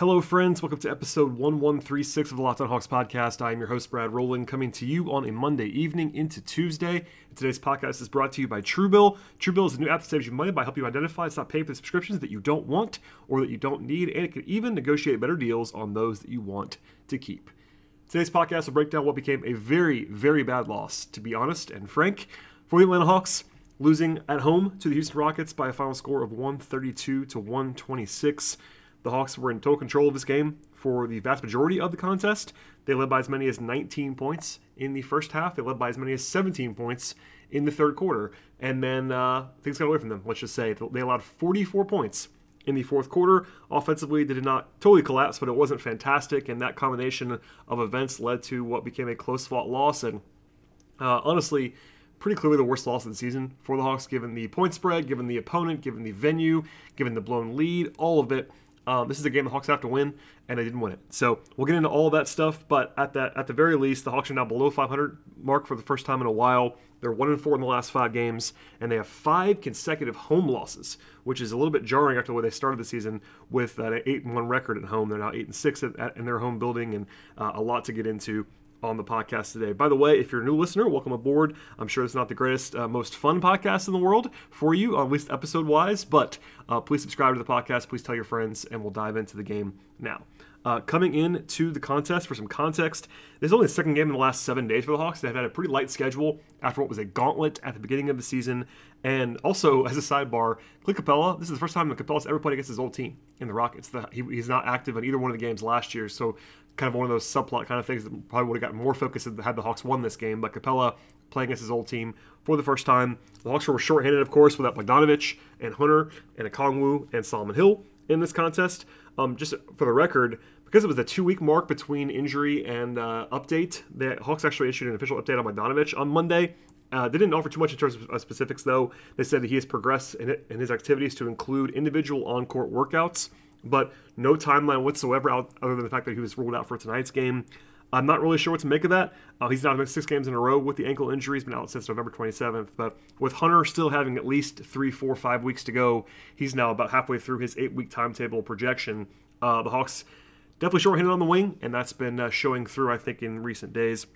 Hello, friends. Welcome to episode 1136 of the Locked on Hawks podcast. I am your host, Brad Rowland, coming to you on a Monday evening into Tuesday. And today's podcast is brought to you by Truebill. Truebill is a new app that saves you money by helping you identify and stop paying for subscriptions that you don't want or that you don't need, and it can even negotiate better deals on those that you want to keep. Today's podcast will break down what became a very, very bad loss, to be honest and frank, for the Atlanta Hawks, losing at home to the Houston Rockets by a final score of 132 to 126. The Hawks were in total control of this game for the vast majority of the contest. They led by as many as 19 points in the first half. They led by as many as 17 points in the third quarter. And then uh, things got away from them, let's just say. They allowed 44 points in the fourth quarter. Offensively, they did not totally collapse, but it wasn't fantastic. And that combination of events led to what became a close fought loss. And uh, honestly, pretty clearly the worst loss of the season for the Hawks, given the point spread, given the opponent, given the venue, given the blown lead, all of it. Um, this is a game the Hawks have to win, and they didn't win it. So we'll get into all that stuff. But at that, at the very least, the Hawks are now below 500 mark for the first time in a while. They're one and four in the last five games, and they have five consecutive home losses, which is a little bit jarring after the way they started the season with an eight and one record at home. They're now eight and six at, at, in their home building, and uh, a lot to get into on the podcast today. By the way, if you're a new listener, welcome aboard. I'm sure it's not the greatest, uh, most fun podcast in the world for you, at least episode wise, but uh, please subscribe to the podcast. Please tell your friends, and we'll dive into the game now. Uh, coming in to the contest for some context, this is only the second game in the last seven days for the Hawks. They've had a pretty light schedule after what was a gauntlet at the beginning of the season. And also, as a sidebar, Clint Capela, this is the first time that Capela's ever played against his old team in the Rockets. The, he, he's not active in either one of the games last year, so kind of one of those subplot kind of things that probably would have gotten more focus had the Hawks won this game. But Capela playing against his old team for the first time. The Hawks were shorthanded, of course, without Bogdanovich and Hunter and Okongwu and Solomon Hill in this contest. Um, just for the record, because it was a two-week mark between injury and uh, update, the Hawks actually issued an official update on Bogdanovich on Monday. Uh, they didn't offer too much in terms of specifics, though. They said that he has progressed in, it, in his activities to include individual on-court workouts, but no timeline whatsoever out, other than the fact that he was ruled out for tonight's game. I'm not really sure what to make of that. Uh, he's now missed six games in a row with the ankle injury. He's been out since November 27th. But with Hunter still having at least three, four, five weeks to go, he's now about halfway through his eight week timetable projection. Uh, the Hawks definitely shorthanded on the wing, and that's been uh, showing through, I think, in recent days.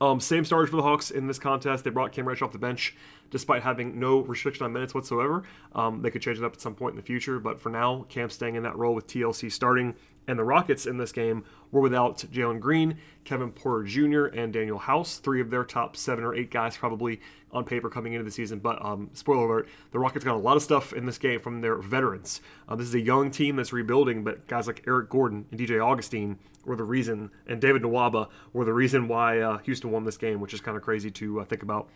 Um, same starters for the Hawks in this contest. They brought Cam Reddish off the bench despite having no restriction on minutes whatsoever. Um, they could change it up at some point in the future, but for now, Cam's staying in that role with TLC starting. And the Rockets in this game were without Jalen Green, Kevin Porter Jr., and Danuel House, three of their top seven or eight guys probably on paper coming into the season. But um, spoiler alert, the Rockets got a lot of stuff in this game from their veterans. Uh, this is a young team that's rebuilding, but guys like Eric Gordon and DJ Augustin were the reason, and David Nwaba were the reason why uh, Houston won this game, which is kind of crazy to uh, think about.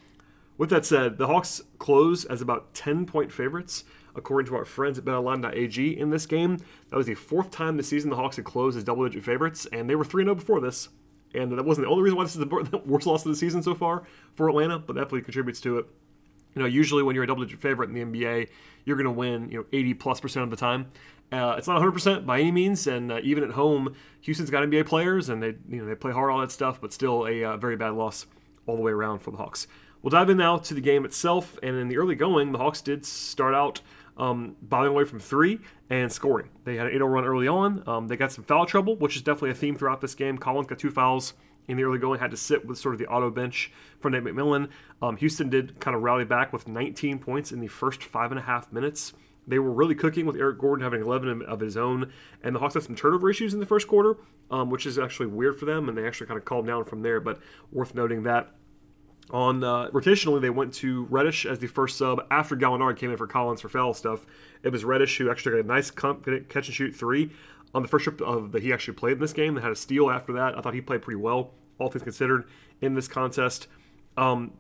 With that said, the Hawks close as about 10 point favorites, according to our friends at BetOnline.ag in this game. That was the fourth time this season the Hawks had closed as double digit favorites, and they were 3 0 before this. And that wasn't the only reason why this is the worst loss of the season so far for Atlanta, but definitely contributes to it. You know, usually when you're a double digit favorite in the NBA, you're going to win, you know, 80 plus percent of the time. Uh, it's not 100% by any means, and uh, even at home, Houston's got NBA players, and they, you know, they play hard all that stuff, but still a uh, very bad loss all the way around for the Hawks. We'll dive in now to the game itself. And in the early going, the Hawks did start out um, bombing away from three and scoring. They had an 8 0 run early on. Um, they got some foul trouble, which is definitely a theme throughout this game. Collins got two fouls in the early going, had to sit with sort of the auto bench for Nate McMillan. Um, Houston did kind of rally back with 19 points in the first five and a half minutes. They were really cooking with Eric Gordon having 11 of his own, and the Hawks had some turnover issues in the first quarter, um, which is actually weird for them, and they actually kind of calmed down from there. But worth noting that on uh, rotationally, they went to Reddish as the first sub after Gallinari came in for Collins for foul stuff. It was Reddish who actually got a nice catch and shoot three on the first trip of that he actually played in this game. They had a steal after that. I thought he played pretty well, all things considered, in this contest. Um,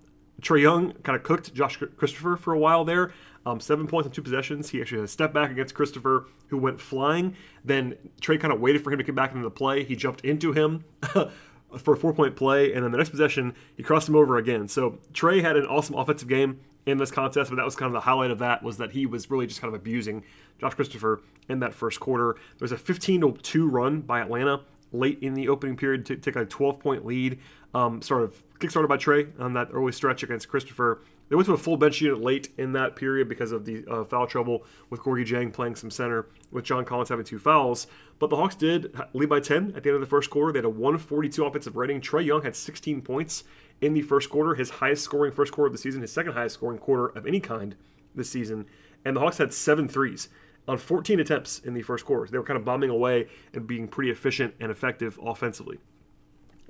Trae Young kind of cooked Josh Christopher for a while there. Um, seven points on two possessions. He actually had a step back against Christopher, who went flying. Then Trae kind of waited for him to get back into the play. He jumped into him. for a four point play, and then the next possession, he crossed him over again. So Trae had an awesome offensive game in this contest, but that was kind of the highlight of that was that he was really just kind of abusing Josh Christopher in that first quarter. There was a 15 2 run by Atlanta late in the opening period to take a 12 point lead, um, sort of kickstarted by Trae on that early stretch against Christopher. They went to a full bench unit late in that period because of the uh, foul trouble with Gorgui Dieng playing some center, with John Collins having two fouls. But the Hawks did lead by 10 at the end of the first quarter. They had a 142 offensive rating. Trae Young had 16 points in the first quarter, his highest scoring first quarter of the season, his second highest scoring quarter of any kind this season. And the Hawks had seven threes on 14 attempts in the first quarter. They were kind of bombing away and being pretty efficient and effective offensively.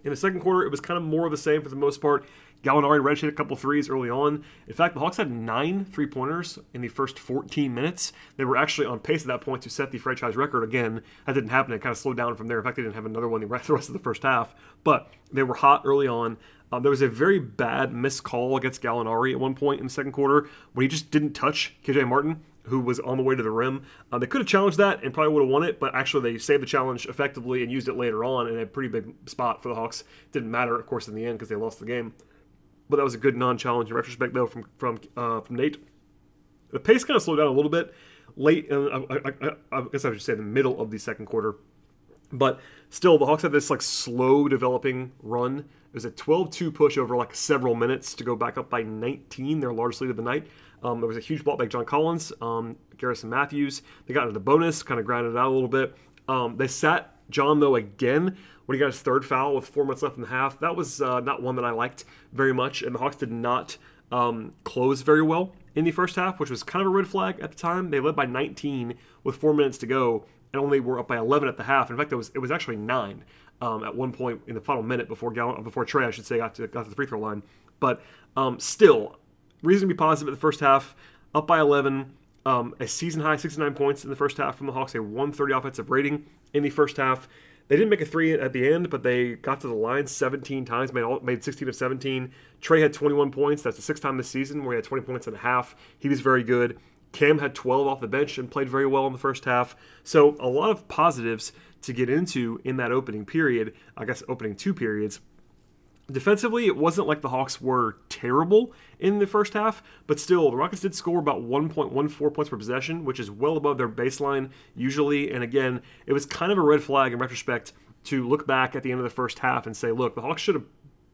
In the second quarter, it was kind of more of the same for the most part. Gallinari red a couple threes early on. In fact, the Hawks had nine three pointers in the first 14 minutes. They were actually on pace at that point to set the franchise record again. That didn't happen. It kind of slowed down from there. In fact, they didn't have another one the rest of the first half. But they were hot early on. Um, there was a very bad missed call against Gallinari at one point in the second quarter when he just didn't touch KJ Martin who was on the way to the rim. Uh, they could have challenged that and probably would have won it, but actually they saved the challenge effectively and used it later on in a pretty big spot for the Hawks. Didn't matter, of course, in the end because they lost the game. But that was a good non-challenge in retrospect, though, from from uh, from Nate. The pace kind of slowed down a little bit late. I, I, I, I guess I should say the middle of the second quarter. But still, the Hawks had this like slow developing run. It was a 12-2 push over like several minutes to go back up by 19, their largest lead of the night. Um, there was a huge ball by John Collins, um, Garrison Matthews. They got into the bonus, kind of grounded it out a little bit. Um, they sat John though again when he got his third foul with four minutes left in the half. That was uh, not one that I liked very much, and the Hawks did not um, close very well in the first half, which was kind of a red flag at the time. They led by 19 with four minutes to go, and only were up by 11 at the half. In fact, it was it was actually nine um, at one point in the final minute before Gall- before Trae, I should say, got to got to the free throw line. But um, still, reason to be positive at the first half. Up by 11, um, a season high 69 points in the first half from the Hawks, a 130 offensive rating in the first half. They didn't make a three at the end, but they got to the line 17 times, made all, made 16 of 17. Trae had 21 points. That's the sixth time this season where he had 20 points and a half. He was very good. Cam had 12 off the bench and played very well in the first half. So a lot of positives to get into in that opening period. I guess opening two periods. Defensively, it wasn't like the Hawks were terrible in the first half, but still, the Rockets did score about 1.14 points per possession, which is well above their baseline usually. And again, it was kind of a red flag in retrospect to look back at the end of the first half and say, look, the Hawks should have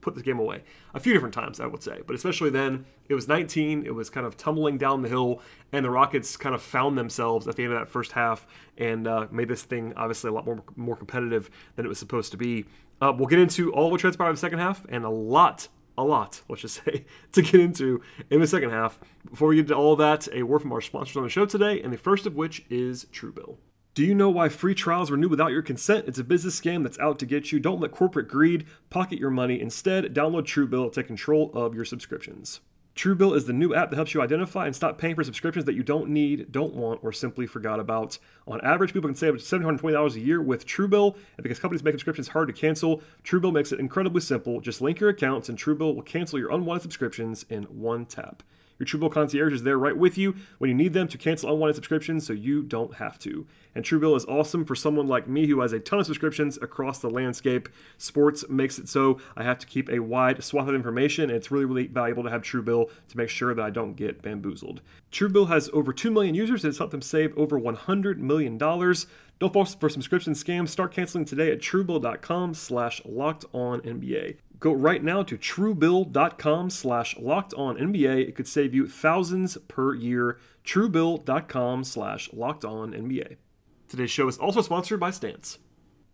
put this game away a few different times, I would say. But especially then, it was 19, it was kind of tumbling down the hill, and the Rockets kind of found themselves at the end of that first half and uh, made this thing obviously a lot more, more competitive than it was supposed to be. Uh, we'll get into all what transpired in the second half and a lot, a lot, let's just say, to get into in the second half. Before we get to all that, a word from our sponsors on the show today, and the first of which is Truebill. Do you know why free trials renew without your consent? It's a business scam that's out to get you. Don't let corporate greed pocket your money. Instead, download Truebill to take control of your subscriptions. Truebill is the new app that helps you identify and stop paying for subscriptions that you don't need, don't want, or simply forgot about. On average, people can save up to $720 a year with Truebill, and because companies make subscriptions hard to cancel, Truebill makes it incredibly simple. Just link your accounts, and Truebill will cancel your unwanted subscriptions in one tap. Your Truebill concierge is there right with you when you need them to cancel unwanted subscriptions so you don't have to. And Truebill is awesome for someone like me who has a ton of subscriptions across the landscape. Sports makes it so I have to keep a wide swath of information, and it's really, really valuable to have Truebill to make sure that I don't get bamboozled. Truebill has over 2 million users and it's helped them save over $100 million. Don't fall for subscription scams. Start canceling today at truebill.com slash locked on NBA. Go right now to truebill.com slash locked on NBA. It could save you thousands per year. Truebill.com slash locked on NBA. Today's show is also sponsored by Stance.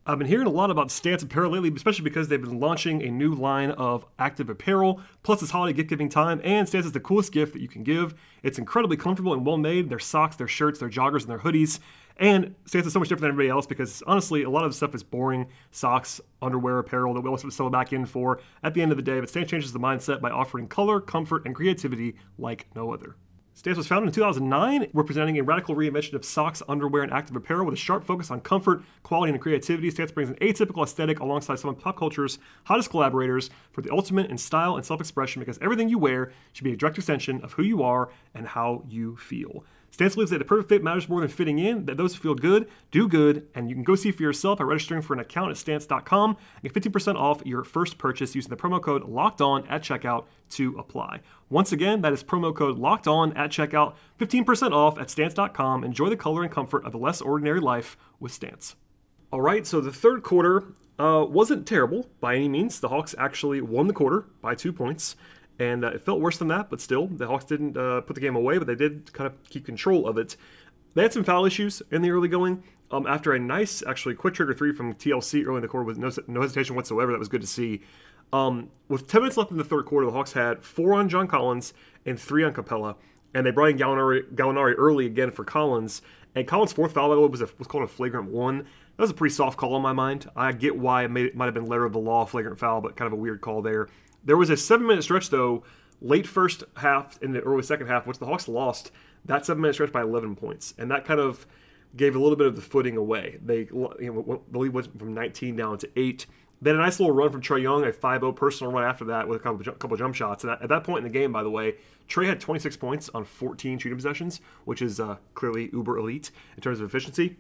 I've been hearing a lot about Stance apparel lately, especially because they've been launching a new line of active apparel. Plus, it's holiday gift giving time, and Stance is the coolest gift that you can give. It's incredibly comfortable and well made. Their socks, their shirts, their joggers, and their hoodies. And Stance is so much different than everybody else because honestly, a lot of the stuff is boring socks, underwear, apparel that we to settle back in for at the end of the day. But Stance changes the mindset by offering color, comfort, and creativity like no other. Stance was founded in 2009. We're presenting a radical reinvention of socks, underwear, and active apparel with a sharp focus on comfort, quality, and creativity. Stance brings an atypical aesthetic alongside some of pop culture's hottest collaborators for the ultimate in style and self expression because everything you wear should be a direct extension of who you are and how you feel. Stance believes that the perfect fit matters more than fitting in, that those who feel good do good, and you can go see for yourself by registering for an account at stance.com and get 15% off your first purchase using the promo code locked on at checkout to apply. Once again, that is promo code locked on at checkout, 15% off at stance.com. Enjoy the color and comfort of a less ordinary life with Stance. All right, so the third quarter uh, wasn't terrible by any means. The Hawks actually won the quarter by two points and uh, it felt worse than that, but still, the Hawks didn't uh, put the game away, but they did kind of keep control of it. They had some foul issues in the early going. Um, after a nice, actually, quick trigger three from TLC early in the quarter with no, no hesitation whatsoever, that was good to see. Um, with 10 minutes left in the third quarter, the Hawks had four on John Collins and three on Capela, and they brought in Gallinari, Gallinari early again for Collins. And Collins' fourth foul, by the way, was, a, was called a flagrant one. That was a pretty soft call in my mind. I get why it, it might have been letter of the law, flagrant foul, but kind of a weird call there. There was a seven minute stretch, though, late first half and the early second half, which the Hawks lost that seven minute stretch by 11 points. And that kind of gave a little bit of the footing away. They you know, the lead went from 19 down to 8. Then a nice little run from Trae Young, a 5-0 personal run after that with a couple, couple jump shots. And at that point in the game, by the way, Trae had 26 points on 14 shooting possessions, which is uh, clearly uber elite in terms of efficiency.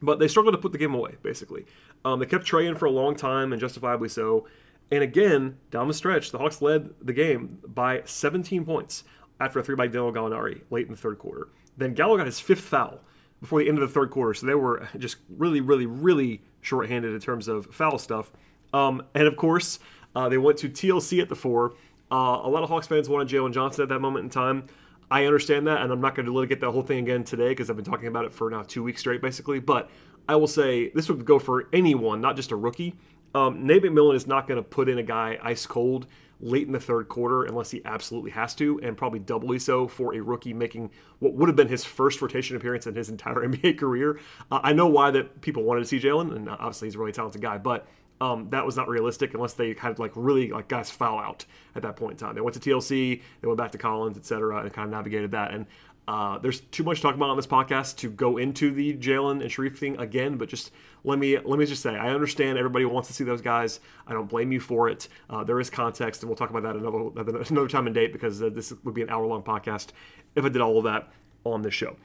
But they struggled to put the game away, basically. Um, they kept Trae in for a long time, and justifiably so. And again, down the stretch, the Hawks led the game by 17 points after a three by Danilo Gallinari late in the third quarter. Then Gallo got his fifth foul before the end of the third quarter, so they were just really, really, really shorthanded in terms of foul stuff. Um, and of course, uh, they went to TLC at the four. Uh, a lot of Hawks fans wanted Jalen Johnson at that moment in time. I understand that, and I'm not going to litigate that whole thing again today because I've been talking about it for now two weeks straight, basically. But I will say this would go for anyone, not just a rookie. Um, Nate McMillan is not going to put in a guy ice cold late in the third quarter unless he absolutely has to, and probably doubly so for a rookie making what would have been his first rotation appearance in his entire NBA career. Uh, I know why that people wanted to see Jalen, and obviously he's a really talented guy, but um, that was not realistic unless they kind of like really like guys foul out at that point in time. They went to TLC, they went back to Collins, etc., and kind of navigated that. And uh, there's too much to talk about on this podcast to go into the Jalen and Sharife thing again, but just let me let me just say I understand everybody wants to see those guys. I don't blame you for it. Uh, there is context, and we'll talk about that another another time and date because uh, this would be an hour long podcast if I did all of that on this show.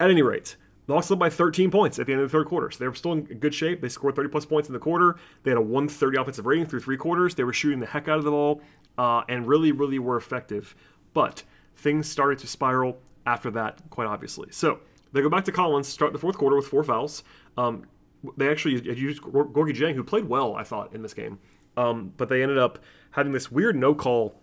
At any rate, the Hawks led by 13 points at the end of the third quarter, so they were still in good shape. They scored 30 plus points in the quarter. They had a 130 offensive rating through three quarters. They were shooting the heck out of the ball uh, and really, really were effective. But things started to spiral after that, quite obviously. So they go back to Collins, start the fourth quarter with four fouls. Um, they actually used Gorgui Dieng, who played well, I thought, in this game. Um, but they ended up having this weird no call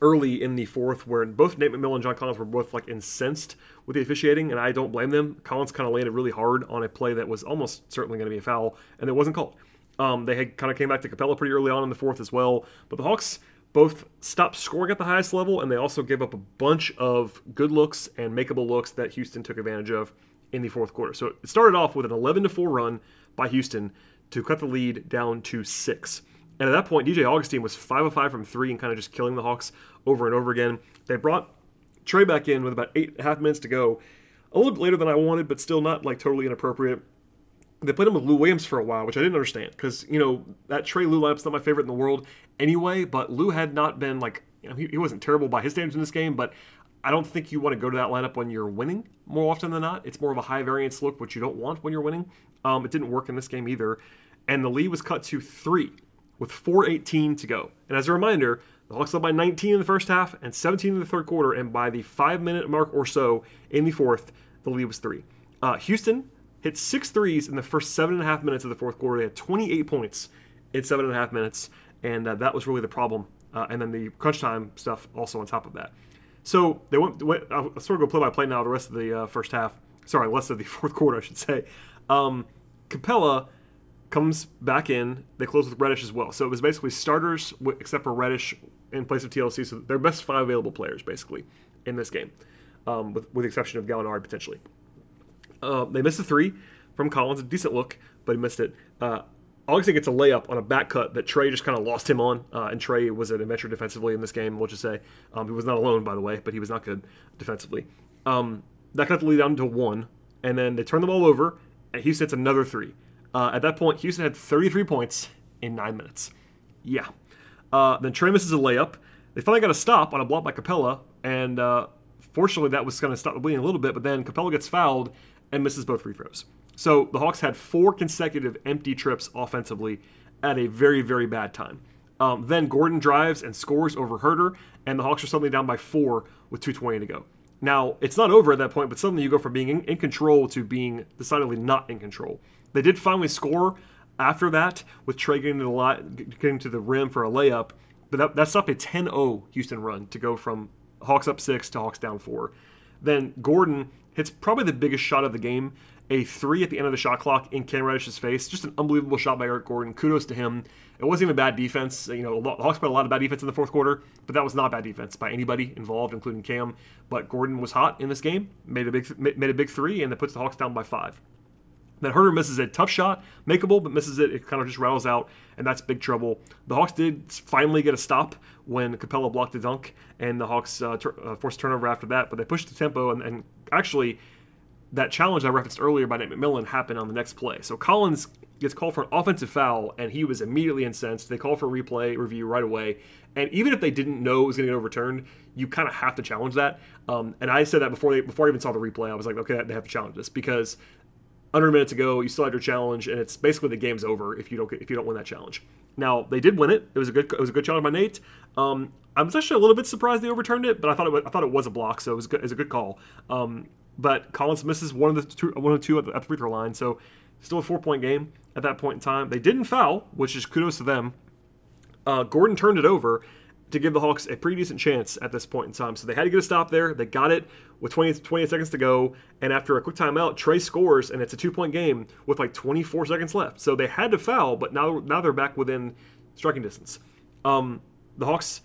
early in the fourth where both Nate McMillan and John Collins were both like incensed with the officiating, and I don't blame them. Collins kind of landed really hard on a play that was almost certainly going to be a foul, and it wasn't called. Um, they had kind of came back to Capela pretty early on in the fourth as well, but the Hawks both stopped scoring at the highest level and they also gave up a bunch of good looks and makeable looks that Houston took advantage of in the fourth quarter. So it started off with an 11 to 4 run by Houston to cut the lead down to 6. And at that point, DJ Augustin was 5 of 5 from 3 and kind of just killing the Hawks over and over again. They brought Trae back in with about eight and a half minutes to go. A little bit later than I wanted, but still not like totally inappropriate they played him with Lou Williams for a while, which I didn't understand because you know that Trae Lou lineup's not my favorite in the world anyway. But Lou had not been like you know, he, he wasn't terrible by his standards in this game, but I don't think you want to go to that lineup when you're winning more often than not. It's more of a high variance look, which you don't want when you're winning. Um, it didn't work in this game either, and the lead was cut to three with 4:18 to go. And as a reminder, the Hawks led by 19 in the first half and 17 in the third quarter, and by the five minute mark or so in the fourth, the lead was three. Uh, Houston hit six threes in the first seven and a half minutes of the fourth quarter. They had 28 points in seven and a half minutes, and uh, that was really the problem. Uh, and then the crunch time stuff also on top of that. So they went. went I'll sort of go play by play now. The rest of the uh, first half, sorry, rest of the fourth quarter, I should say. Um, Capela comes back in. They close with Reddish as well. So it was basically starters, except for Reddish in place of TLC. So their best five available players, basically, in this game, um, with, with the exception of Gallinari potentially. Uh, they missed a three from Collins, a decent look, but he missed it. Uh, Augustin gets a layup on a back cut that Trae just kind of lost him on, uh, and Trae was an adventure defensively in this game. We'll just say um, he was not alone, by the way, but he was not good defensively. Um, that cut the lead down to one, and then they turn the ball over, and Houston hits another three. Uh, at that point, Houston had 33 points in nine minutes. Yeah. Uh, then Trae misses a layup. They finally got a stop on a block by Capela, and uh, fortunately, that was going to stop the bleeding a little bit, but then Capela gets fouled and misses both free throws. So the Hawks had four consecutive empty trips offensively at a very, very bad time. Um, then Gordon drives and scores over Huerter, and the Hawks are suddenly down by four with 2.20 to go. Now, it's not over at that point, but suddenly you go from being in, in control to being decidedly not in control. They did finally score after that with Trae getting to the, li- getting to the rim for a layup, but that, that's up a 10 0 Houston run to go from Hawks up six to Hawks down four. Then Gordon hits probably the biggest shot of the game, a three at the end of the shot clock in Cam Reddish's face. Just an unbelievable shot by Eric Gordon. Kudos to him. It wasn't even bad defense. You know, the Hawks played a lot of bad defense in the fourth quarter, but that was not bad defense by anybody involved, including Cam. But Gordon was hot in this game, made a big made a big three, and that puts the Hawks down by five. Then Huerter misses a tough shot, makeable, but misses it. It kind of just rattles out, and that's big trouble. The Hawks did finally get a stop when Capela blocked the dunk, and the Hawks uh, tur- uh, forced turnover after that. But they pushed the tempo, and, and actually, that challenge I referenced earlier by Nate McMillan happened on the next play. So Collins gets called for an offensive foul, and he was immediately incensed. They call for a replay review right away. And even if they didn't know it was going to get overturned, you kind of have to challenge that. Um, and I said that before they before I even saw the replay. I was like, okay, they have to challenge this because under a minute to go, you still have your challenge, and it's basically the game's over if you don't if you don't win that challenge. Now they did win it. It was a good it was a good challenge by Nate. Um, I was actually a little bit surprised they overturned it, but I thought it was, I thought it was a block, so it was, good, it was a good call. Um, but Collins misses one of the two, one of the two at the, at the free throw line, so still a four point game at that point in time. They didn't foul, which is kudos to them. Uh, Gordon turned it over to give the Hawks a pretty decent chance at this point in time. So they had to get a stop there. They got it with 20, 28 seconds to go. And after a quick timeout, Trae scores, and it's a two point game with like 24 seconds left. So they had to foul, but now, now they're back within striking distance. Um, the Hawks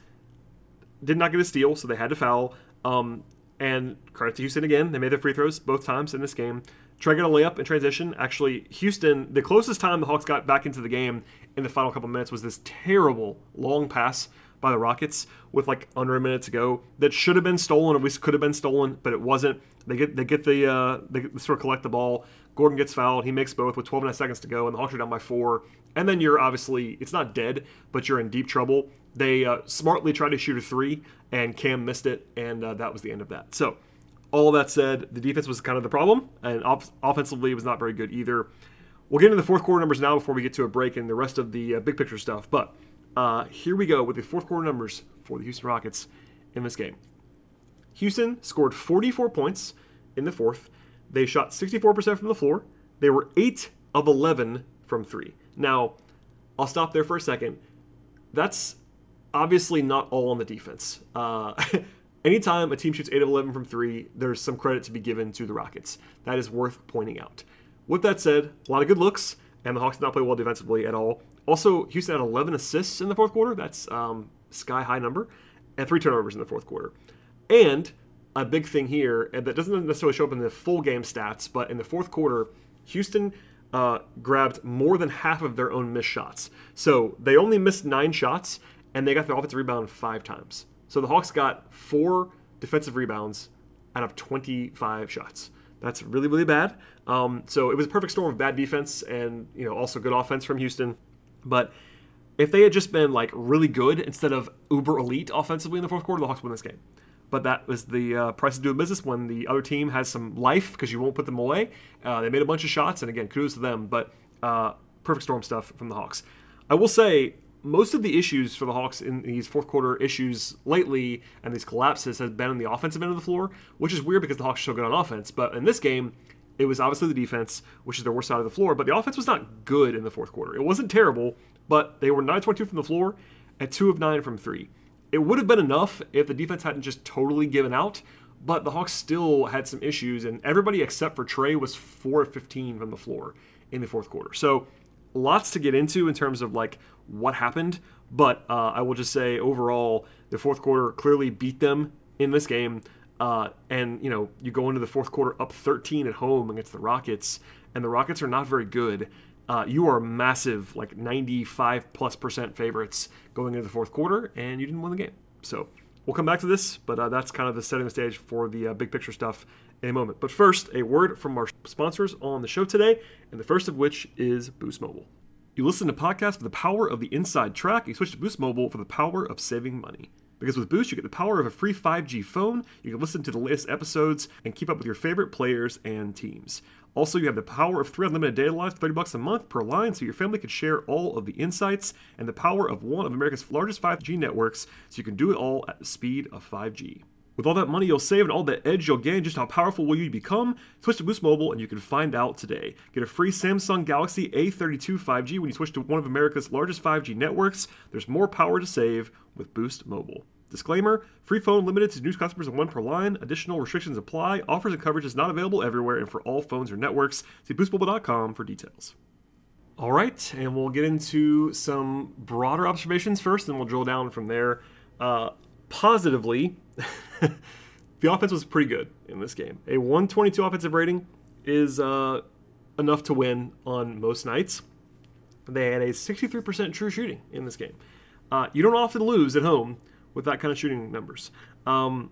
did not get a steal, so they had to foul. Um, and credit to Houston again. They made their free throws both times in this game. Trae got a layup in transition. Actually, Houston, the closest time the Hawks got back into the game in the final couple minutes was this terrible long pass by the Rockets with like under a minute to go that should have been stolen, at least could have been stolen, but it wasn't. They get they get the uh, they sort of collect the ball. Gordon gets fouled. He makes both with 12 and a half seconds to go, and the Hawks are down by four. And then you're obviously it's not dead, but you're in deep trouble. They uh, smartly tried to shoot a three, and Cam missed it, and uh, that was the end of that. So, all that said, the defense was kind of the problem, and off- offensively it was not very good either. We'll get into the fourth quarter numbers now before we get to a break and the rest of the uh, big picture stuff. But uh, here we go with the fourth quarter numbers for the Houston Rockets in this game. Houston scored 44 points in the fourth. They shot 64% from the floor. They were 8 of 11 from 3. Now, I'll stop there for a second. That's obviously not all on the defense. Uh, anytime a team shoots 8 of 11 from 3, there's some credit to be given to the Rockets. That is worth pointing out. With that said, a lot of good looks, and the Hawks did not play well defensively at all. Also, Houston had 11 assists in the fourth quarter. That's um, sky high number, and three turnovers in the fourth quarter. And a big thing here, and that doesn't necessarily show up in the full game stats, but in the fourth quarter, Houston uh, grabbed more than half of their own missed shots. So they only missed nine shots, and they got the offensive rebound five times. So the Hawks got four defensive rebounds out of 25 shots. That's really, really bad. Um, so it was a perfect storm of bad defense and you know also good offense from Houston. But if they had just been like really good instead of uber elite offensively in the fourth quarter, the Hawks win this game. But that was the uh, price of doing business when the other team has some life because you won't put them away. Uh, they made a bunch of shots, and again, kudos to them. But uh, perfect storm stuff from the Hawks. I will say most of the issues for the Hawks in these fourth quarter issues lately and these collapses has been on the offensive end of the floor, which is weird because the Hawks are so good on offense. But in this game, it was obviously the defense, which is their worst side of the floor, but the offense was not good in the fourth quarter. It wasn't terrible, but they were 9 22 from the floor at 2 of 9 from 3. It would have been enough if the defense hadn't just totally given out, but the Hawks still had some issues, and everybody except for Trae was 4 of 15 from the floor in the fourth quarter. So lots to get into in terms of like what happened, but uh, I will just say overall, the fourth quarter clearly beat them in this game. Uh, and you know, you go into the fourth quarter up 13 at home against the Rockets, and the Rockets are not very good. Uh, you are massive, like 95 plus percent favorites going into the fourth quarter, and you didn't win the game. So we'll come back to this, but uh, that's kind of the setting the stage for the uh, big picture stuff in a moment. But first, a word from our sponsors on the show today, and the first of which is Boost Mobile. You listen to podcasts for the power of the inside track. You switch to Boost Mobile for the power of saving money. Because with Boost, you get the power of a free 5G phone, you can listen to the latest episodes, and keep up with your favorite players and teams. Also, you have the power of three unlimited data lines, 30 bucks a month per line, so your family can share all of the insights, and the power of one of America's largest 5G networks, so you can do it all at the speed of 5G. With all that money you'll save and all that edge you'll gain, just how powerful will you become? Switch to Boost Mobile and you can find out today. Get a free Samsung Galaxy A32 5G when you switch to one of America's largest 5G networks. There's more power to save with Boost Mobile. Disclaimer free phone limited to new customers and one per line. Additional restrictions apply. Offers and coverage is not available everywhere and for all phones or networks. See boostmobile.com for details. All right, and we'll get into some broader observations first, and we'll drill down from there. Uh, positively, the offense was pretty good in this game. A 122 offensive rating is uh, enough to win on most nights. They had a 63% true shooting in this game. Uh, you don't often lose at home with that kind of shooting numbers. Um,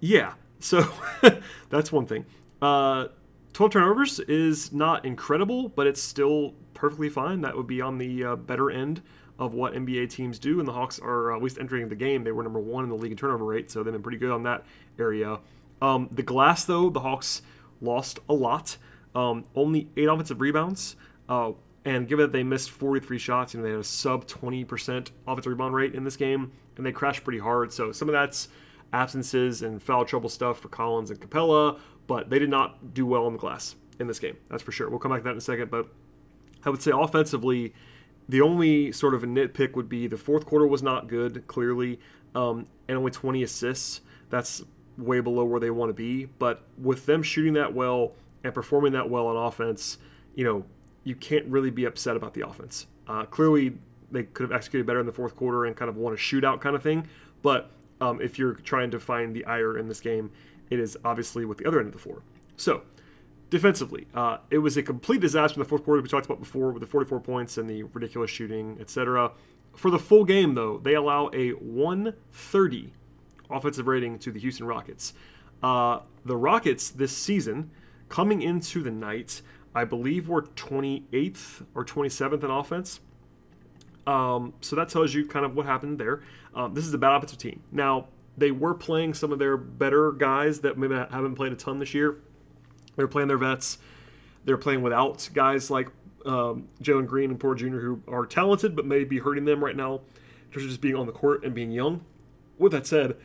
yeah, so that's one thing. Uh, 12 turnovers is not incredible, but it's still perfectly fine. That would be on the uh, better end of what NBA teams do, and the Hawks are uh, at least entering the game. They were number one in the league in turnover rate, so they've been pretty good on that area. Um, the glass, though, the Hawks lost a lot. Um, only eight offensive rebounds. Uh, and given that they missed 43 shots, you know, they had a sub 20% offensive rebound rate in this game, and they crashed pretty hard. So some of that's absences and foul trouble stuff for Collins and Capela, but they did not do well on the glass in this game. That's for sure. We'll come back to that in a second. But I would say offensively, the only sort of a nitpick would be the fourth quarter was not good, clearly, um, and only 20 assists. That's way below where they want to be. But with them shooting that well and performing that well on offense, you know, you can't really be upset about the offense. Uh, clearly, they could have executed better in the fourth quarter and kind of won a shootout kind of thing. But um, if you're trying to find the ire in this game, it is obviously with the other end of the floor. So, defensively, uh, it was a complete disaster in the fourth quarter. We talked about before with the 44 points and the ridiculous shooting, etc. For the full game, though, they allow a 130 offensive rating to the Houston Rockets. Uh, the Rockets this season, coming into the night, I believe were 28th or 27th in offense. Um, so that tells you kind of what happened there. Um, this is a bad offensive team. Now, they were playing some of their better guys that maybe haven't played a ton this year. They're playing their vets. They're playing without guys like um, Jalen Green and Porter Jr., who are talented but may be hurting them right now in terms of just being on the court and being young. With that said,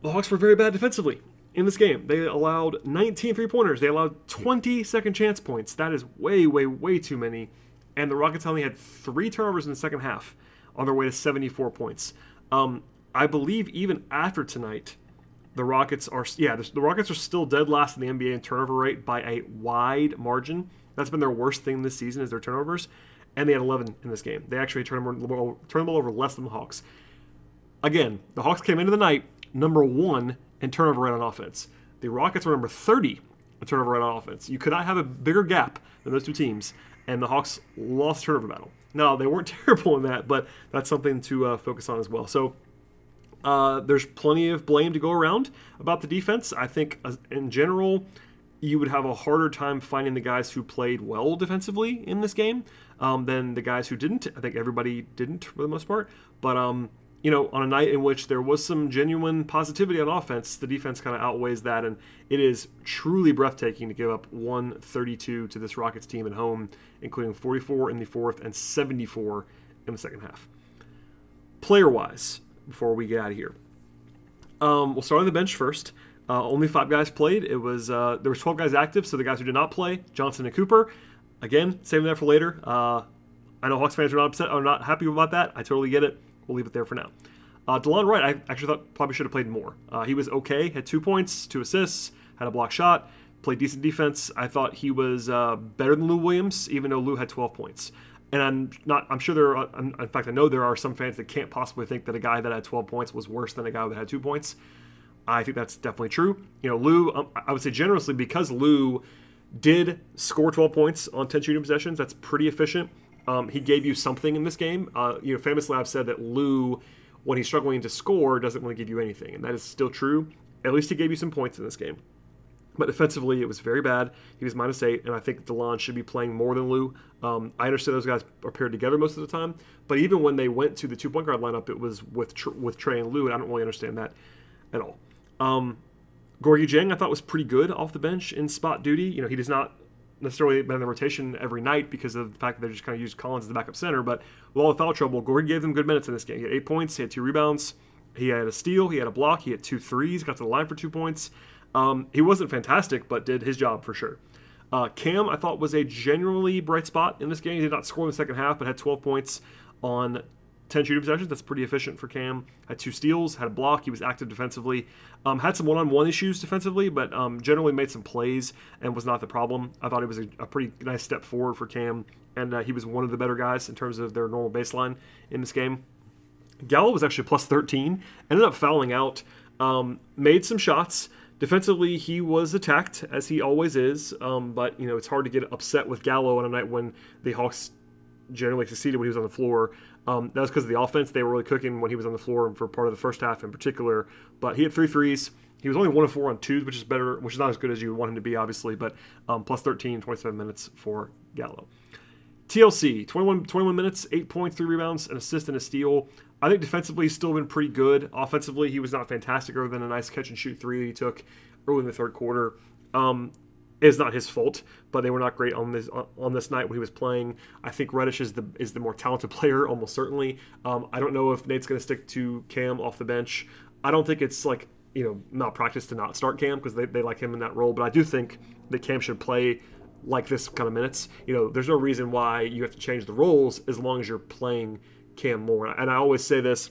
the Hawks were very bad defensively in this game. They allowed 19 three pointers. They allowed 20 second chance points. That is way, way, way too many. And the Rockets only had three turnovers in the second half on their way to 74 points. Um, I believe even after tonight, the Rockets are yeah the Rockets are still dead last in the NBA in turnover rate by a wide margin. That's been their worst thing this season is their turnovers, and they had 11 in this game. They actually turned them, turned them over less than the Hawks. Again, the Hawks came into the night number one in turnover rate on offense. The Rockets were number 30 in turnover rate on offense. You could not have a bigger gap than those two teams, and the Hawks lost turnover battle. Now, they weren't terrible in that, but that's something to uh, focus on as well. So, uh, there's plenty of blame to go around about the defense. I think, uh, in general, you would have a harder time finding the guys who played well defensively in this game um, than the guys who didn't. I think everybody didn't for the most part. But um, you know, on a night in which there was some genuine positivity on offense, the defense kind of outweighs that, and it is truly breathtaking to give up 132 to this Rockets team at home, including 44 in the fourth and 74 in the second half. Player wise, before we get out of here, um, we'll start on the bench first. Uh, only five guys played. It was uh, there was 12 guys active, so the guys who did not play, Johnson and Cooper. Again, saving that for later. Uh, I know Hawks fans are not upset, are not happy about that. I totally get it. We'll leave it there for now. Uh, Delon Wright, I actually thought probably should have played more. Uh, he was okay, had two points, two assists, had a block shot, played decent defense. I thought he was uh, better than Lou Williams, even though Lou had 12 points. And I'm not. I'm sure there. Are, in fact, I know there are some fans that can't possibly think that a guy that had 12 points was worse than a guy that had two points. I think that's definitely true. You know, Lou. Um, I would say generously because Lou did score 12 points on 10 shooting possessions. That's pretty efficient. Um, he gave you something in this game. Uh, you know, famously, I've said that Lou, when he's struggling to score, doesn't really give you anything, and that is still true. At least he gave you some points in this game. But defensively, it was very bad. He was minus eight, and I think Delon should be playing more than Lou. Um, I understand those guys are paired together most of the time, but even when they went to the two point guard lineup, it was with Tr- with Trae and Lou, and I don't really understand that at all. Um, Gorgui Dieng, I thought was pretty good off the bench in spot duty. You know, he does not necessarily been in the rotation every night because of the fact that they just kind of used Collins as the backup center. But with all the foul trouble, Gorgui gave them good minutes in this game. He had eight points, he had two rebounds, he had a steal, he had a block, he had two threes, got to the line for two points. Um, he wasn't fantastic, but did his job for sure. Uh, Cam, I thought, was a genuinely bright spot in this game. He did not score in the second half, but had 12 points on 10 shooting possessions. That's pretty efficient for Cam. Had two steals, had a block. He was active defensively. Um, had some one on one issues defensively, but um, generally made some plays and was not the problem. I thought it was a, a pretty nice step forward for Cam, and uh, he was one of the better guys in terms of their normal baseline in this game. Gallo was actually plus 13, ended up fouling out, um, made some shots. Defensively, he was attacked as he always is, um, but you know it's hard to get upset with Gallo on a night when the Hawks generally succeeded when he was on the floor. Um, that was because of the offense. They were really cooking when he was on the floor for part of the first half in particular. But he had three threes. He was only one of four on twos, which is better, which is not as good as you want him to be, obviously. But um, plus 13, 27 minutes for Gallo. TLC, 21, 21 minutes, 8 points, 3 rebounds, an assist, and a steal. I think defensively he's still been pretty good. Offensively, he was not fantastic other than a nice catch and shoot three that he took early in the third quarter. Um, is not his fault, but they were not great on this on this night when he was playing. I think Reddish is the is the more talented player, almost certainly. Um, I don't know if Nate's going to stick to Cam off the bench. I don't think it's like you know malpractice to not start Cam because they, they like him in that role, but I do think that Cam should play like this kind of minutes. You know, there's no reason why you have to change the roles as long as you're playing Cam more. And I always say this,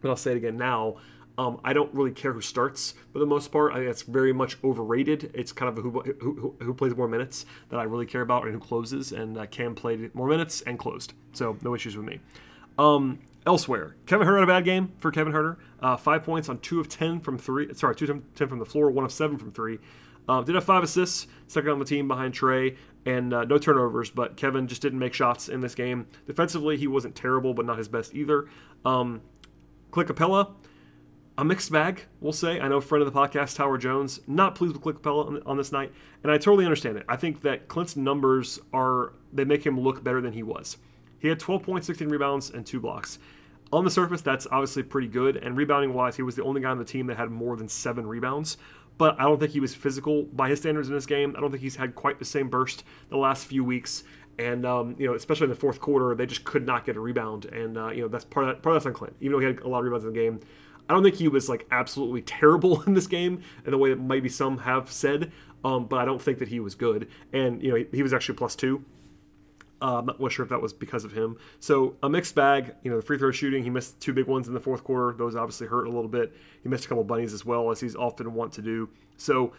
but I'll say it again now. Um, I don't really care who starts for the most part. I think that's very much overrated. It's kind of who, who, who plays more minutes that I really care about and who closes. And uh, Cam played more minutes and closed, so no issues with me. Um, elsewhere, Kevin Huerter had a bad game for Kevin Huerter. Uh, five points on two of ten from three. Sorry, two of ten from the floor, one of seven from three. Uh, did have five assists, second on the team behind Trae, and uh, no turnovers. But Kevin just didn't make shots in this game. Defensively, he wasn't terrible, but not his best either. Um, Clint Capela a mixed bag, we'll say. I know friend of the podcast, Tower Jones, not pleased with Clint Capela on, on, this night, and I totally understand it. I think that Clint's numbers are they make him look better than he was. He had 12 points, 16 rebounds, and two blocks. On the surface, that's obviously pretty good, and rebounding wise, he was the only guy on the team that had more than seven rebounds. But I don't think he was physical by his standards in this game. I don't think he's had quite the same burst the last few weeks. And um, you know, especially in the fourth quarter, they just could not get a rebound, and uh, you know that's part of that, part of that's on Clint. Even though he had a lot of rebounds in the game, I don't think he was like absolutely terrible in this game in the way that maybe some have said, um, but I don't think that he was good. And you know, he, he was actually plus two. Uh, I'm not sure if that was because of him. So a mixed bag. You know, the free throw shooting, he missed two big ones in the fourth quarter. Those obviously hurt a little bit. He missed a couple bunnies as well, as he's often want to do. So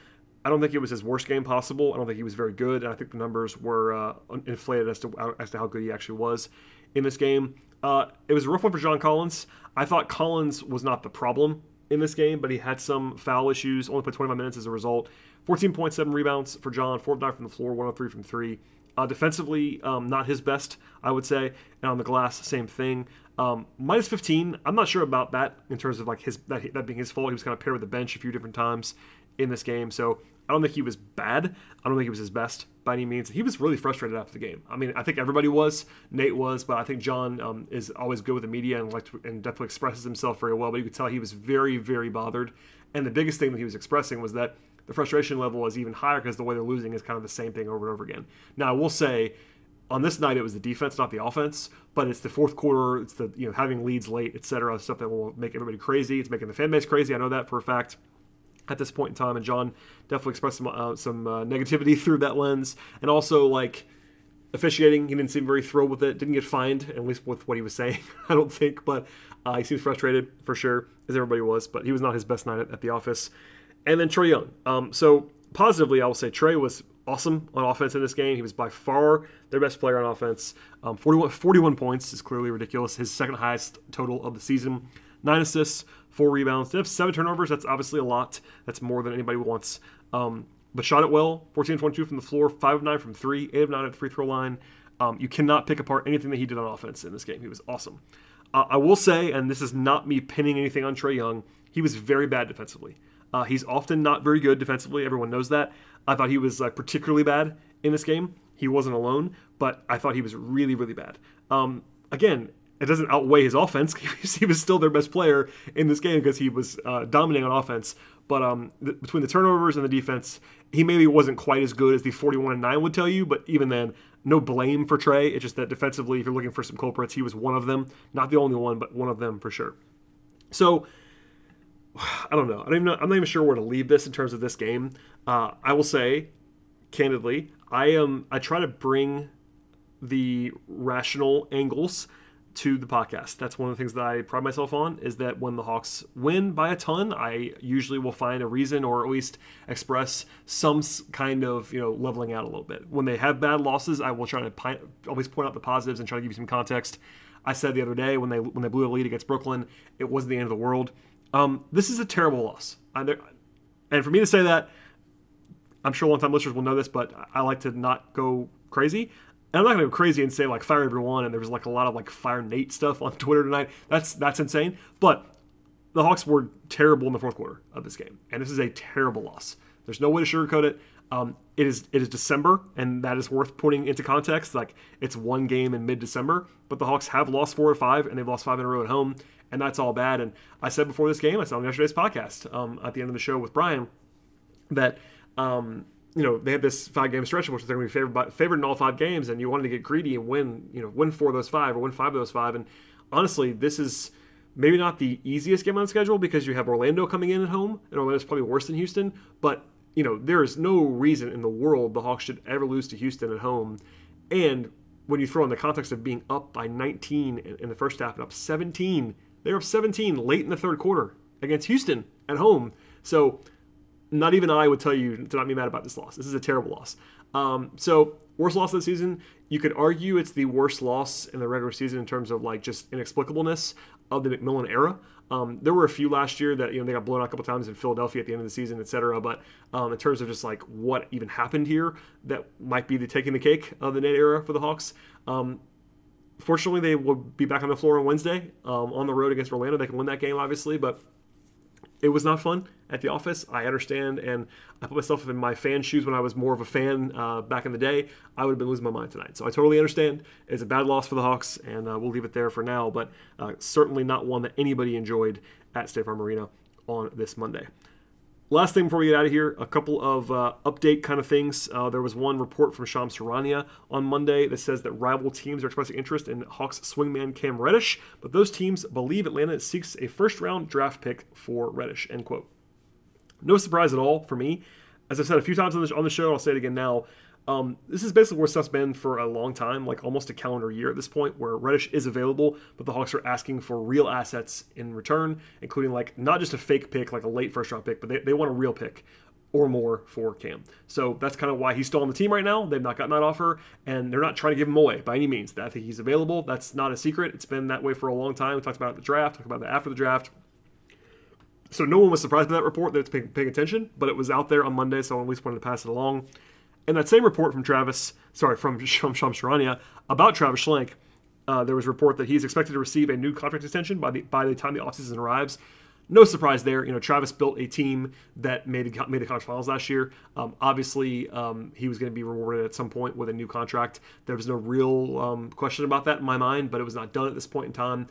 I don't think it was his worst game possible. I don't think he was very good, and I think the numbers were uh, inflated as to as to how good he actually was in this game. Uh, it was a rough one for John Collins. I thought Collins was not the problem in this game, but he had some foul issues. Only played 25 minutes as a result. 14.7 rebounds for John, 4 of 9 from the floor, 103 from 3. Uh, defensively, um, not his best, I would say. And on the glass, same thing. Um, minus 15. I'm not sure about that in terms of like his that, that being his fault. He was kind of paired with the bench a few different times in this game. So I don't think he was bad. I don't think he was his best by any means. He was really frustrated after the game. I mean, I think everybody was. Nate was, but I think John um, is always good with the media and like to, and definitely expresses himself very well. But you could tell he was very, very bothered. And the biggest thing that he was expressing was that the frustration level is even higher because the way they're losing is kind of the same thing over and over again. Now, I will say on this night it was the defense, not the offense, but it's the fourth quarter, it's the you know having leads late, etc. Stuff that will make everybody crazy. It's making the fan base crazy. I know that for a fact at this point in time, and John definitely expressed some uh, some uh, negativity through that lens, and also like officiating, he didn't seem very thrilled with it. Didn't get fined, at least with what he was saying, I don't think, but uh, he seems frustrated for sure, as everybody was. But he was not his best night at, at the office. And then Trae Young. Um, so positively, I will say Trae was awesome on offense in this game. He was by far their best player on offense. Um, 41, 41 points is clearly ridiculous. His second highest total of the season. Nine assists, four rebounds. They have seven turnovers. That's obviously a lot. That's more than anybody wants. Um, but shot it well. 14 22 from the floor, 5 of 9 from 3, 8 of 9 at the free throw line. Um, you cannot pick apart anything that he did on offense in this game. He was awesome. Uh, I will say, and this is not me pinning anything on Trae Young, he was very bad defensively. Uh, he's often not very good defensively. Everyone knows that. I thought he was like particularly bad in this game. He wasn't alone, but I thought he was really, really bad. Um, again, it doesn't outweigh his offense. he was still their best player in this game because he was uh, dominating on offense. But um, th- between the turnovers and the defense, he maybe wasn't quite as good as the 41 and 9 would tell you. But even then, no blame for Trae. It's just that defensively, if you're looking for some culprits, he was one of them. Not the only one, but one of them for sure. So I don't know. I. I'm not even sure where to leave this in terms of this game. Uh, I will say, candidly, I am. I try to bring the rational angles to the podcast. That's one of the things that I pride myself on is that when the Hawks win by a ton, I usually will find a reason or at least express some kind of, you know, leveling out a little bit. When they have bad losses, I will try to pi- always point out the positives and try to give you some context. I said the other day when they when they blew a lead against Brooklyn, it wasn't the end of the world. Um, this is a terrible loss. and for me to say that, I'm sure long-time listeners will know this, but I like to not go crazy. And I'm not gonna go crazy and say like fire everyone. And there was like a lot of like fire Nate stuff on Twitter tonight. That's that's insane. But the Hawks were terrible in the fourth quarter of this game, and this is a terrible loss. There's no way to sugarcoat it. Um, it is it is December, and that is worth putting into context. Like it's one game in mid-December, but the Hawks have lost four or five, and they've lost five in a row at home, and that's all bad. And I said before this game, I said on yesterday's podcast um, at the end of the show with Brian that um, you know they had this five game stretch in which they're going to be favored by, favored in all five games, and you wanted to get greedy and win you know win four of those five or win five of those five. And honestly, this is maybe not the easiest game on the schedule because you have Orlando coming in at home, and Orlando's probably worse than Houston. But you know there is no reason in the world the Hawks should ever lose to Houston at home, and when you throw in the context of being up by 19 in the first half and up 17 they were up 17 late in the third quarter against Houston at home. So not even I would tell you to not be mad about this loss. This is a terrible loss. Um, so worst loss of the season. You could argue it's the worst loss in the regular season in terms of like just inexplicableness of the McMillan era. Um, there were a few last year that you know they got blown out a couple times in Philadelphia at the end of the season, etc. But um, in terms of just like what even happened here, that might be the taking the cake of the Nate era for the Hawks. Um, fortunately, they will be back on the floor on Wednesday um, on the road against Orlando. They can win that game, obviously, but it was not fun at the office. I understand, and I put myself in my fan shoes when I was more of a fan uh, back in the day. I would have been losing my mind tonight. So I totally understand. It's a bad loss for the Hawks, and uh, we'll leave it there for now, but uh, certainly not one that anybody enjoyed at State Farm Arena on this Monday. Last thing before we get out of here, a couple of uh, update kind of things. Uh, there was one report from Shams Charania on Monday that says that rival teams are expressing interest in Hawks swingman Cam Reddish, but those teams believe Atlanta seeks a first round draft pick for Reddish. End quote. No surprise at all for me. As I've said a few times on on the show, I'll say it again now. Um, this is basically where stuff's been for a long time, like almost a calendar year at this point, where Reddish is available, but the Hawks are asking for real assets in return, including like not just a fake pick, like a late first round pick, but they, they want a real pick or more for Cam. So that's kind of why he's still on the team right now. They've not gotten that offer, and they're not trying to give him away by any means. I think he's available. That's not a secret. It's been that way for a long time. We talked about the draft, talked about it after the draft. So no one was surprised by that report that it's paying, paying attention, but it was out there on Monday, so I at least wanted to pass it along. In that same report from Travis, sorry, from, Shams Charania about Travis Schlenk, uh, there was a report that he's expected to receive a new contract extension by the by the time the offseason arrives. No surprise there. You know, Travis built a team that made made the conference finals last year. Um, obviously, um, he was going to be rewarded at some point with a new contract. There was no real um, question about that in my mind, but it was not done at this point in time.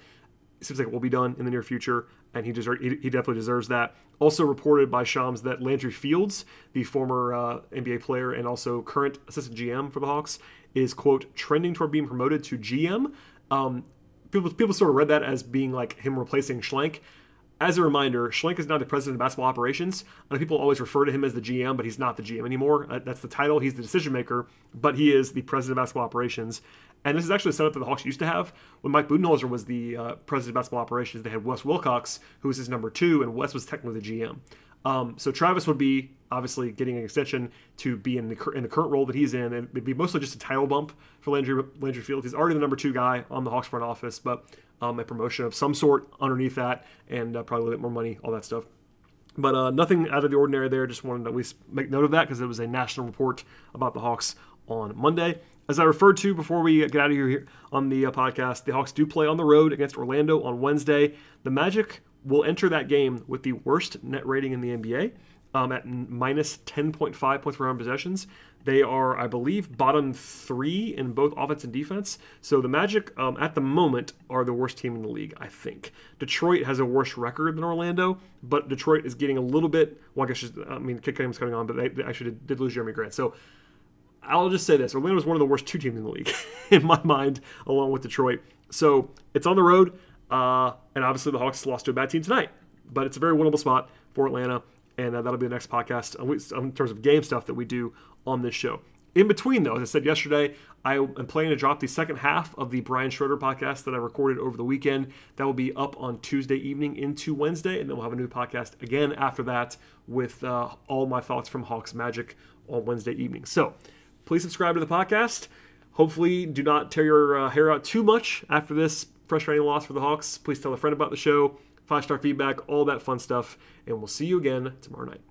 Seems like it will be done in the near future and he deserve, he, he definitely deserves that. Also reported by Shams that Landry Fields, the former uh, NBA player and also current assistant GM for the Hawks, is quote trending toward being promoted to GM. Um, people people sort of read that as being like him replacing Schlenk. As a reminder, Schlenk is now the president of basketball operations. And people always refer to him as the GM, but he's not the GM anymore. Uh, that's the title. He's the decision maker, but he is the president of basketball operations. And this is actually a setup that the Hawks used to have. When Mike Budenholzer was the uh, president of basketball operations, they had Wes Wilcox, who was his number two, and Wes was technically the GM. Um, so Travis would be obviously getting an extension to be in the, in the current role that he's in, and it'd be mostly just a title bump for Landry, Landry Fields. He's already the number two guy on the Hawks front office, but um, a promotion of some sort underneath that, and uh, probably a bit more money, all that stuff. But uh, nothing out of the ordinary there. Just wanted to at least make note of that because it was a national report about the Hawks on Monday. As I referred to before we get out of here on the uh, podcast, the Hawks do play on the road against Orlando on Wednesday. The Magic will enter that game with the worst net rating in the NBA um, at minus 10.5 points per 100 possessions. They are, I believe, bottom three in both offense and defense. So the Magic, um, at the moment, are the worst team in the league, I think. Detroit has a worse record than Orlando, but Detroit is getting a little bit. Well, I guess just, I mean, Cade Cunningham's coming on, but they, they actually did, did lose Jerami Grant. So I'll just say this: Orlando is one of the worst two teams in the league, in my mind, along with Detroit. So it's on the road, uh, and obviously the Hawks lost to a bad team tonight, but it's a very winnable spot for Atlanta and uh, that'll be the next podcast in terms of game stuff that we do on this show. In between, though, as I said yesterday, I am planning to drop the second half of the Brian Schroeder podcast that I recorded over the weekend. That will be up on Tuesday evening into Wednesday, and then we'll have a new podcast again after that with uh, all my thoughts from Hawks Magic on Wednesday evening. So please subscribe to the podcast. Hopefully, do not tear your uh, hair out too much after this frustrating loss for the Hawks. Please tell a friend about the show five star feedback, all that fun stuff. And we'll see you again tomorrow night.